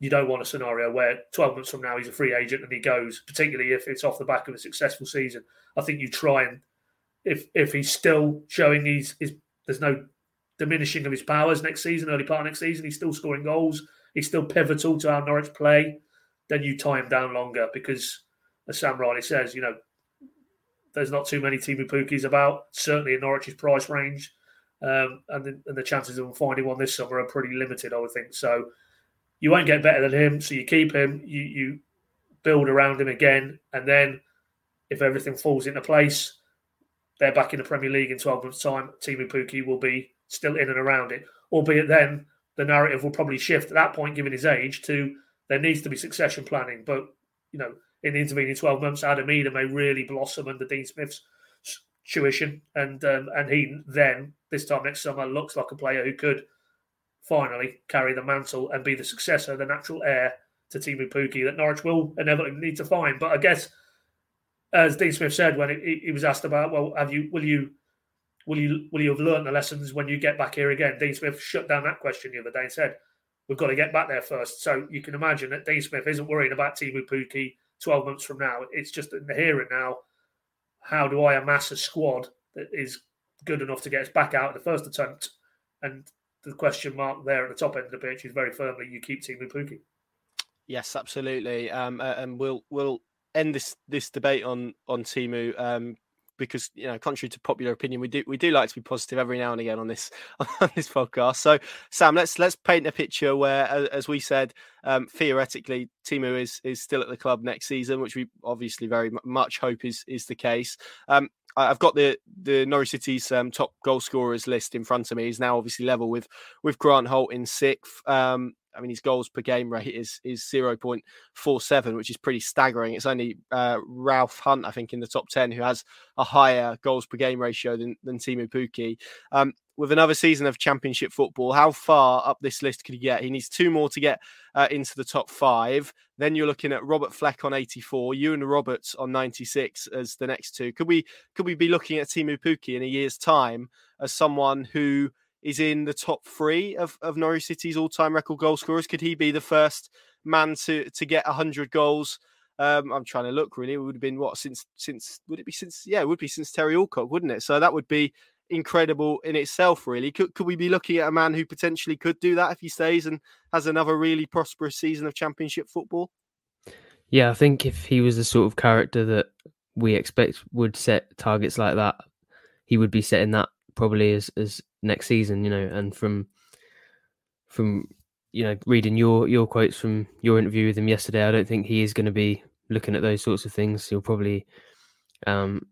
you don't want a scenario where 12 months from now he's a free agent and he goes, particularly if it's off the back of a successful season. I think you try and if if he's still showing he's, he's there's no diminishing of his powers next season, early part of next season, he's still scoring goals, he's still pivotal to our Norwich play, then you tie him down longer because as Sam Riley says, you know, there's not too many Teemu Pukkis about, certainly in Norwich's price range. Um, and, the, and the chances of finding one this summer are pretty limited, I would think. So you won't get better than him. So you keep him, you, you build around him again, and then if everything falls into place, they're back in the Premier League in 12 months' time. Teemu Pukki will be still in and around it, albeit then the narrative will probably shift at that point, given his age, to there needs to be succession planning. But, you know, in the intervening 12 months, Adam Idah may really blossom under Dean Smith's tuition. And, um, and he then, this time next summer, looks like a player who could finally carry the mantle and be the successor, the natural heir to Teemu Pukki that Norwich will inevitably need to find. But I guess, as Dean Smith said when he, he was asked about, well, have you will you will you will you have learned the lessons when you get back here again? Dean Smith shut down that question the other day and said, we've got to get back there first. So you can imagine that Dean Smith isn't worrying about Teemu Pukki 12 months from now. It's just in the here and now. How do I amass a squad that is good enough to get us back out at the first attempt? And the question mark there at the top end of the pitch is very firmly you keep Teemu Pukki. Yes, absolutely. Um, and we'll we'll end this this debate on on Teemu um, because you know, contrary to popular opinion, we do we do like to be positive every now and again on this on this podcast. So, Sam, let's let's paint a picture where, as we said, um, theoretically, Teemu is is still at the club next season, which we obviously very much hope is is the case. Um, I've got the the Norwich City's um, top goal scorers list in front of me. He's now obviously level with with Grant Holt in sixth. Um, I mean, his goals per game rate is is zero point four seven, which is pretty staggering. It's only uh, Ralph Hunt, I think, in the top ten who has a higher goals per game ratio than than Teemu Pukki. Um, with another season of Championship football, how far up this list could he get? He needs two more to get uh, into the top five. Then you're looking at Robert Fleck on 84, Iwan Roberts on 96 as the next two. Could we could we be looking at Teemu Pukki in a year's time as someone who is in the top three of, of Norwich City's all-time record goal scorers? Could he be the first man to to get 100 goals? Um, I'm trying to look. Really, it would have been what since since would it be since yeah, it would be since Terry Allcock, wouldn't it? So that would be incredible in itself. Really, could could we be looking at a man who potentially could do that if he stays and has another really prosperous season of Championship football? Yeah, I think if he was the sort of character that we expect would set targets like that, he would be setting that probably as as next season, you know, and from from you know reading your your quotes from your interview with him yesterday, I don't think he is going to be looking at those sorts of things. He'll probably um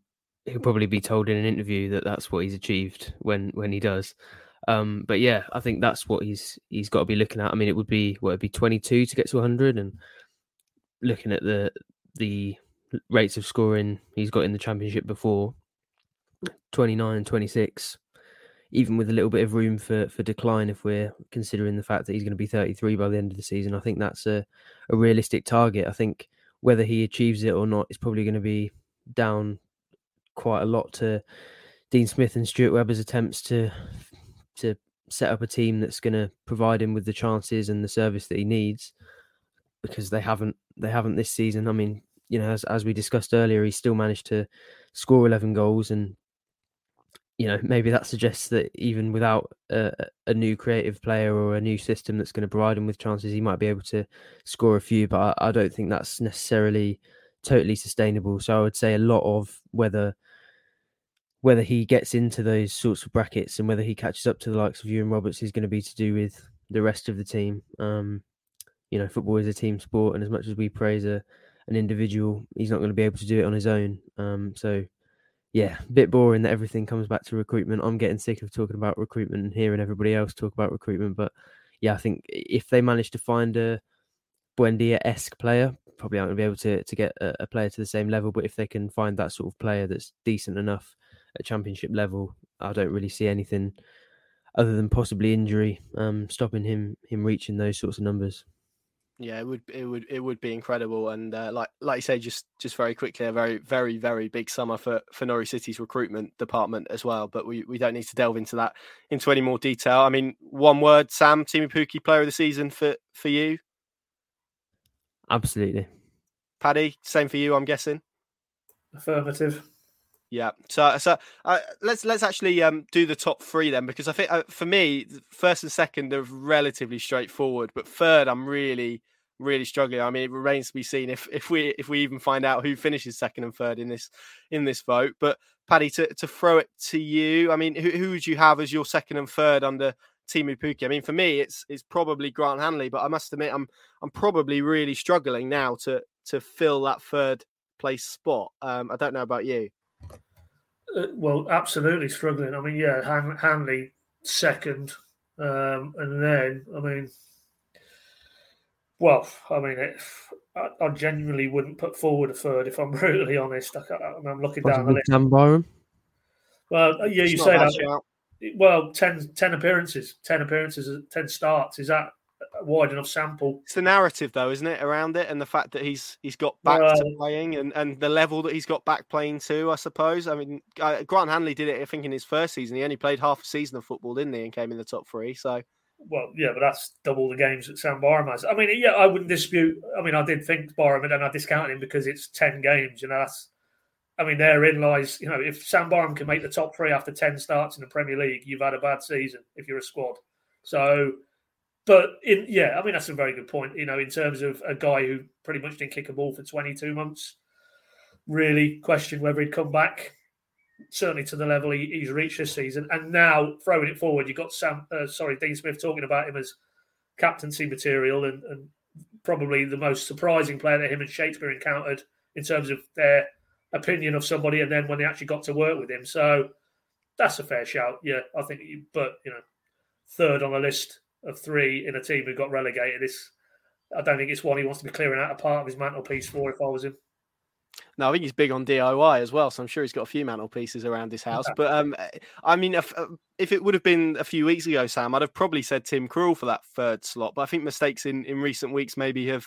he'll probably be told in an interview that that's what he's achieved when when he does. Um, but yeah, I think that's what he's he's got to be looking at. I mean, it would be what it'd be 22 to get to 100, and looking at the the rates of scoring he's got in the championship before, 29 and 26 even with a little bit of room for, for decline, if we're considering the fact that he's going to be 33 by the end of the season, I think that's a, a realistic target. I think whether he achieves it or not is probably going to be down quite a lot to Dean Smith and Stuart Webber's attempts to to set up a team that's going to provide him with the chances and the service that he needs because they haven't they haven't this season. I mean, you know, as as we discussed earlier, he still managed to score eleven goals, and you know maybe that suggests that even without a, a new creative player or a new system that's going to provide him with chances, he might be able to score a few. But I, I don't think that's necessarily totally sustainable. So I would say a lot of whether whether he gets into those sorts of brackets and whether he catches up to the likes of Iwan Roberts is going to be to do with the rest of the team. Um, you know, football is a team sport, and as much as we praise a an individual, he's not going to be able to do it on his own. Um, so, yeah, bit boring that everything comes back to recruitment. I'm getting sick of talking about recruitment and hearing everybody else talk about recruitment. But yeah, I think if they manage to find a Buendia esque player, probably aren't going to be able to to get a, a player to the same level. But if they can find that sort of player that's decent enough at championship level, I don't really see anything other than possibly injury um, stopping him him reaching those sorts of numbers. Yeah, it would it would it would be incredible, and uh, like like you say, just just very quickly, a very very very big summer for for Norwich City's recruitment department as well. But we, we don't need to delve into that into any more detail. I mean, one word, Sam, Teemu Pukki, player of the season for for you. Absolutely, Paddy, same for you, I'm guessing. Affirmative. Yeah. So so uh, let's let's actually um, do the top three then, because I think uh, for me, first and second are relatively straightforward, but third, I'm really really struggling. I mean, it remains to be seen if if we if we even find out who finishes second and third in this in this vote. But Paddy, to, to throw it to you, I mean, who, who would you have as your second and third under Teemu Pukki? I mean, for me, it's it's probably Grant Hanley, but I must admit, I'm I'm probably really struggling now to to fill that third place spot. Um, I don't know about you. Uh, well, absolutely struggling. I mean, yeah, Han- Hanley second, um, and then I mean, well, I mean, it, I, I, genuinely wouldn't put forward a third if I'm brutally honest. I, am looking down the list. Sam Byram. Well, uh, yeah, you say that. Well, 10, 10 appearances, ten appearances, ten starts. Is that a wide enough sample? It's the narrative, though, isn't it, around it, and the fact that he's he's got back well, to playing, and, and the level that he's got back playing too. I suppose. I mean, uh, Grant Hanley did it. I think in his first season, he only played half a season of football, didn't he, and came in the top three. So well, yeah, but that's double the games that Sam Byram has. I mean, yeah, I wouldn't dispute. I mean, I did think Byram, and then I discounted him because it's ten games. You know, that's. I mean, therein lies. You know, if Sam Byram can make the top three after ten starts in the Premier League, you've had a bad season if you're a squad. So, but in yeah, I mean, that's a very good point. You know, in terms of a guy who pretty much didn't kick a ball for 22 months, really question whether he'd come back certainly to the level he, he's reached this season. And now throwing it forward, you've got Sam, uh, sorry, Dean Smith talking about him as captaincy material and, and, probably the most surprising player that him and Shakespeare encountered in terms of their opinion of somebody, and then when they actually got to work with him. So that's a fair shout. Yeah, I think. you, But you know, third on the list of three in a team who got relegated is. I don't think it's one he wants to be clearing out a part of his mantelpiece for. If I was him. No, I think he's big on DIY as well, so I'm sure he's got a few mantelpieces around his house. But um, eh, I mean, if, uh, if it would have been a few weeks ago, Sam, I'd have probably said Tim Krul for that third slot. But I think mistakes in, in recent weeks maybe have.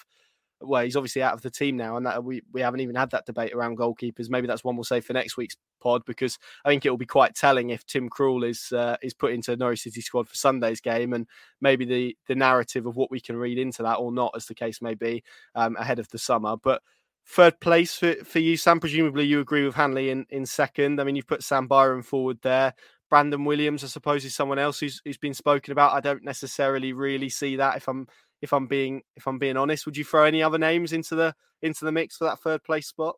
Well, he's obviously out of the team now, and that we, we haven't even had that debate around goalkeepers. Maybe that's one we'll say for next week's pod because I think it will be quite telling if Tim Krul is uh, is put into Norwich City squad for Sunday's game, and maybe the the narrative of what we can read into that or not, as the case may be, um, ahead of the summer. But Third place for, for you, Sam. Presumably, you agree with Hanley in, in second. I mean, you've put Sam Byram forward there. Brandon Williams, I suppose, is someone else who's who's been spoken about. I don't necessarily really see that. If I'm if I'm being if I'm being honest, would you throw any other names into the into the mix for that third place spot?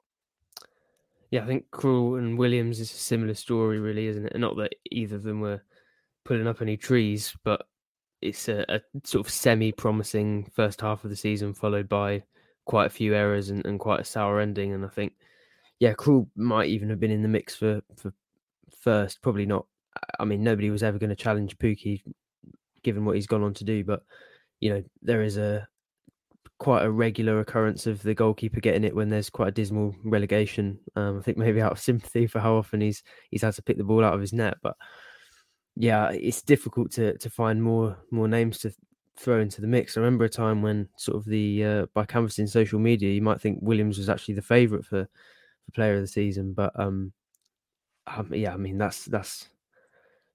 Yeah, I think Krul and Williams is a similar story, really, isn't it? Not that either of them were pulling up any trees, but it's a, a sort of semi-promising first half of the season, followed by quite a few errors and, and quite a sour ending. And I think, yeah, Krul might even have been in the mix for for first. Probably not. I mean, nobody was ever going to challenge Pukki, given what he's gone on to do. But you know, there is a quite a regular occurrence of the goalkeeper getting it when there's quite a dismal relegation. Um, I think maybe out of sympathy for how often he's he's had to pick the ball out of his net, but yeah, it's difficult to to find more more names to throw into the mix. I remember a time when sort of the uh, by canvassing social media, you might think Williams was actually the favourite for for player of the season, but um, um, yeah, I mean that's that's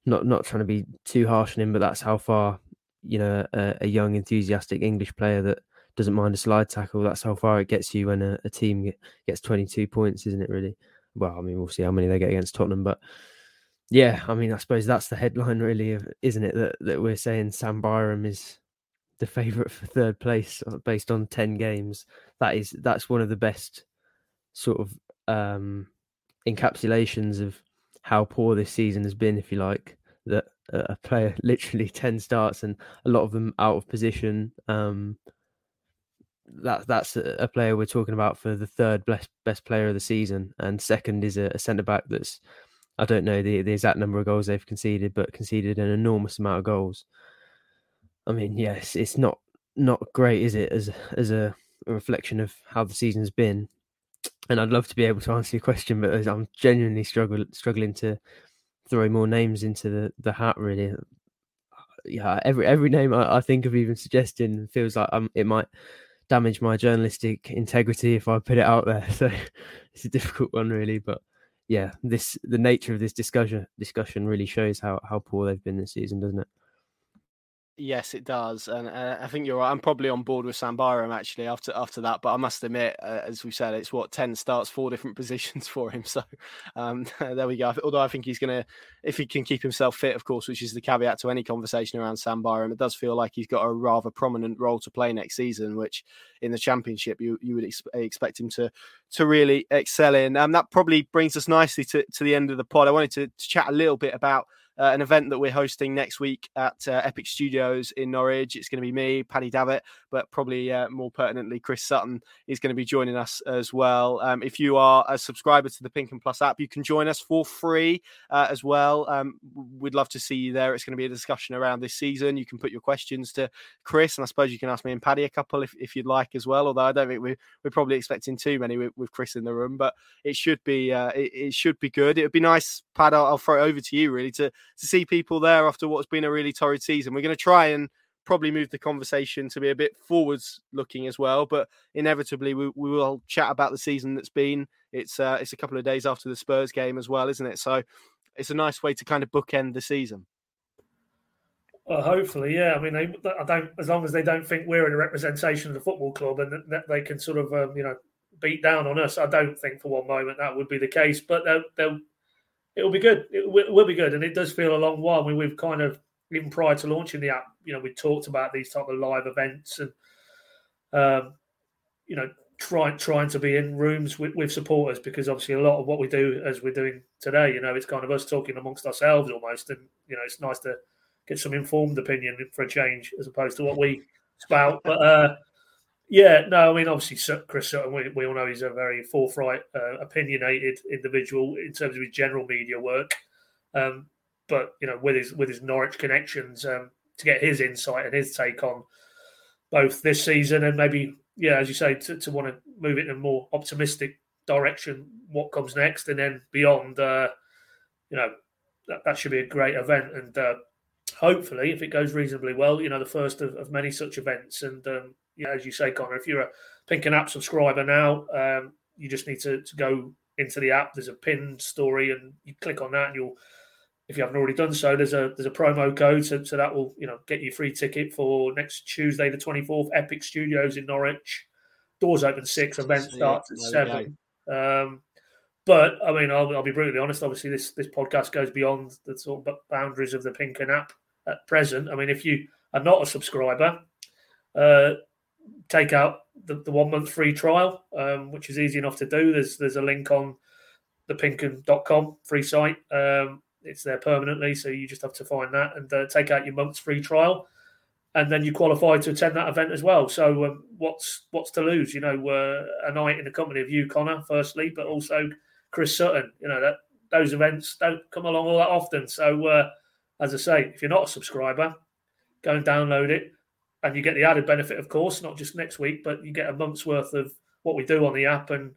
not not trying to be too harsh on him, but that's how far you know a, a young enthusiastic English player that doesn't mind a slide tackle. That's how far it gets you when a, a team gets 22 points, isn't it? Really? Well, I mean, we'll see how many they get against Tottenham, but yeah, I mean, I suppose that's the headline, really, isn't it? That that we're saying Sam Byram is the favourite for third place uh, based on 10 games. That is that's one of the best sort of um, encapsulations of how poor this season has been, if you like. That a player literally 10 starts and a lot of them out of position. Um, that that's a player we're talking about for the third best best player of the season, and second is a, a centre back that's I don't know the, the exact number of goals they've conceded, but conceded an enormous amount of goals. I mean, yes, it's not not great, is it, as as a, a reflection of how the season's been? And I'd love to be able to answer your question, but I'm genuinely struggle, struggling to throw more names into the, the hat. Really, yeah, every every name I, I think of even suggesting feels like um, it might damage my journalistic integrity if I put it out there. So it's a difficult one, really. But yeah, this the nature of this discussion discussion really shows how how poor they've been this season, doesn't it? Yes, it does, and uh, I think you're right. I'm probably on board with Sam Byram actually after after that, but I must admit, uh, as we said, it's what ten starts, four different positions for him. So um, there we go. Although I think he's going to, if he can keep himself fit, of course, which is the caveat to any conversation around Sam Byram, it does feel like he's got a rather prominent role to play next season, which in the Championship you you would ex- expect him to to really excel in. And um, that probably brings us nicely to to the end of the pod. I wanted to, to chat a little bit about uh, an event that we're hosting next week at uh, Epic Studios in Norwich. It's going to be me, Paddy Davitt, but probably uh, more pertinently, Chris Sutton is going to be joining us as well. Um, if you are a subscriber to the Pink Un Plus app, you can join us for free uh, as well. Um, we'd love to see you there. It's going to be a discussion around this season. You can put your questions to Chris, and I suppose you can ask me and Paddy a couple if, if you'd like as well. Although I don't think we're, we're probably expecting too many with, with Chris in the room, but it should be uh, it, it, should be good. It would be nice, Pad. I'll, I'll throw it over to you really to to see people there after what's been a really torrid season. We're going to try and probably move the conversation to be a bit forwards looking as well, but inevitably we, we will chat about the season that's been. It's uh, it's a couple of days after the Spurs game as well, isn't it? So it's a nice way to kind of bookend the season. Well, hopefully, yeah. I mean, they, I don't as long as they don't think we're in a representation of the football club and that they can sort of um, you know beat down on us. I don't think for one moment that would be the case, but they'll, they'll it'll be good. It will, will be good, and it does feel a long while. I mean, we've kind of even prior to launching the app, you know, we talked about these type of live events and, um, you know, trying trying to be in rooms with, with supporters because obviously a lot of what we do as we're doing today, you know, it's kind of us talking amongst ourselves almost, and you know, it's nice to get some informed opinion for a change as opposed to what we spout. But uh, yeah, no, I mean, obviously, Chris Sutton, we, we all know he's a very forthright, uh, opinionated individual in terms of his general media work. Um, but you know, with his with his Norwich connections, um, to get his insight and his take on both this season and maybe, yeah, as you say, to, to want to move it in a more optimistic direction, what comes next, and then beyond, uh, you know, that, that should be a great event. And uh, hopefully, if it goes reasonably well, you know, the first of, of many such events. And um, you know, as you say, Connor, if you're a Pink Un App subscriber now, um, you just need to, to go into the app. There's a pinned story, and you click on that, and you'll, if you haven't already done so, there's a there's a promo code, so, so that will you know get you free ticket for next Tuesday, the 24th, Epic Studios in Norwich. Doors open six, event starts at seven. Um, but I mean, I'll, I'll, be brutally honest. Obviously, this this podcast goes beyond the sort of boundaries of the Pink Un app at present. I mean, if you are not a subscriber, uh, take out the, the one month free trial, um, which is easy enough to do. There's there's a link on the pinkun.com free site. Um, it's there permanently, so you just have to find that and uh, take out your month's free trial, and then you qualify to attend that event as well. So um, what's what's to lose? You know, uh, a night in the company of you, Connor, firstly, but also Chris Sutton. You know that those events don't come along all that often. So uh, as I say, if you're not a subscriber, go and download it and you get the added benefit, of course, not just next week, but you get a month's worth of what we do on the app, and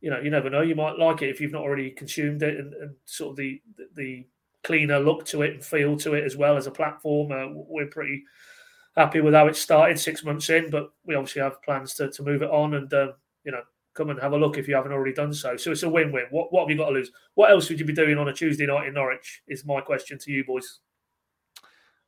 you know, you never know, you might like it if you've not already consumed it, and, and sort of the the cleaner look to it and feel to it as well as a platform. Uh, we're pretty happy with how it started six months in, but we obviously have plans to, to move it on and um, you know come and have a look if you haven't already done so. So it's a win-win. What what have you got to lose? What else would you be doing on a Tuesday night in Norwich? Is my question to you boys.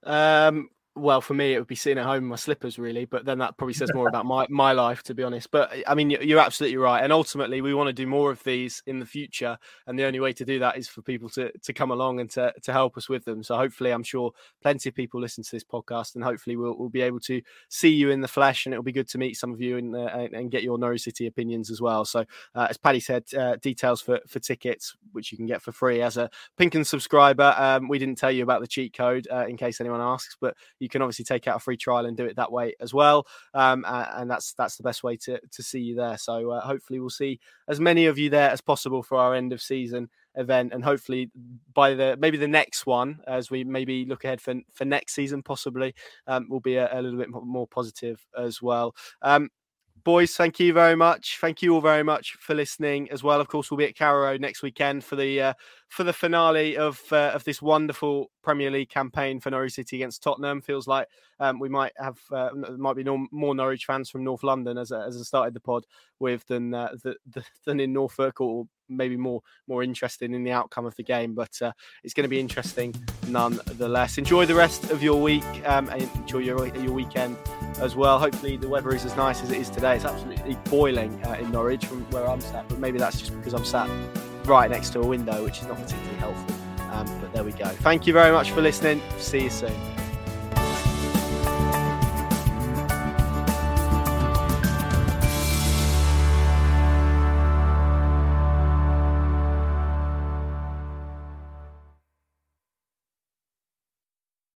Um, well, for me, it would be sitting at home in my slippers, really. But then that probably says more about my, my life, to be honest. But I mean, you're absolutely right. And ultimately, we want to do more of these in the future. And the only way to do that is for people to, to come along and to, to help us with them. So hopefully, I'm sure plenty of people listen to this podcast, and hopefully, we'll, we'll be able to see you in the flesh. And it'll be good to meet some of you and, and get your Norwich City opinions as well. So, uh, as Paddy said, uh, details for, for tickets, which you can get for free as a Pink 'Un subscriber. Um, we didn't tell you about the cheat code uh, in case anyone asks, but you can obviously take out a free trial and do it that way as well. Um, and that's that's the best way to to see you there. So uh, hopefully we'll see as many of you there as possible for our end of season event and hopefully by the maybe the next one as we maybe look ahead for for next season possibly um, will be a, a, little bit more positive as well um, boys, thank you very much. Thank you all very much for listening as well. Of course, we'll be at Carrow next weekend for the uh, for the finale of uh, of this wonderful Premier League campaign for Norwich City against Tottenham. Feels like um, we might have uh, might be more Norwich fans from North London as as I started the pod with than uh, the, the, than in Norfolk or maybe more more interested in the outcome of the game. But uh, it's going to be interesting nonetheless. Enjoy the rest of your week um, and enjoy your your weekend as well. Hopefully the weather is as nice as it is today. It's absolutely boiling uh, in Norwich from where I'm sat, but maybe that's just because I'm sat right next to a window, which is not particularly helpful. Um, but there we go. Thank you very much for listening. See you soon.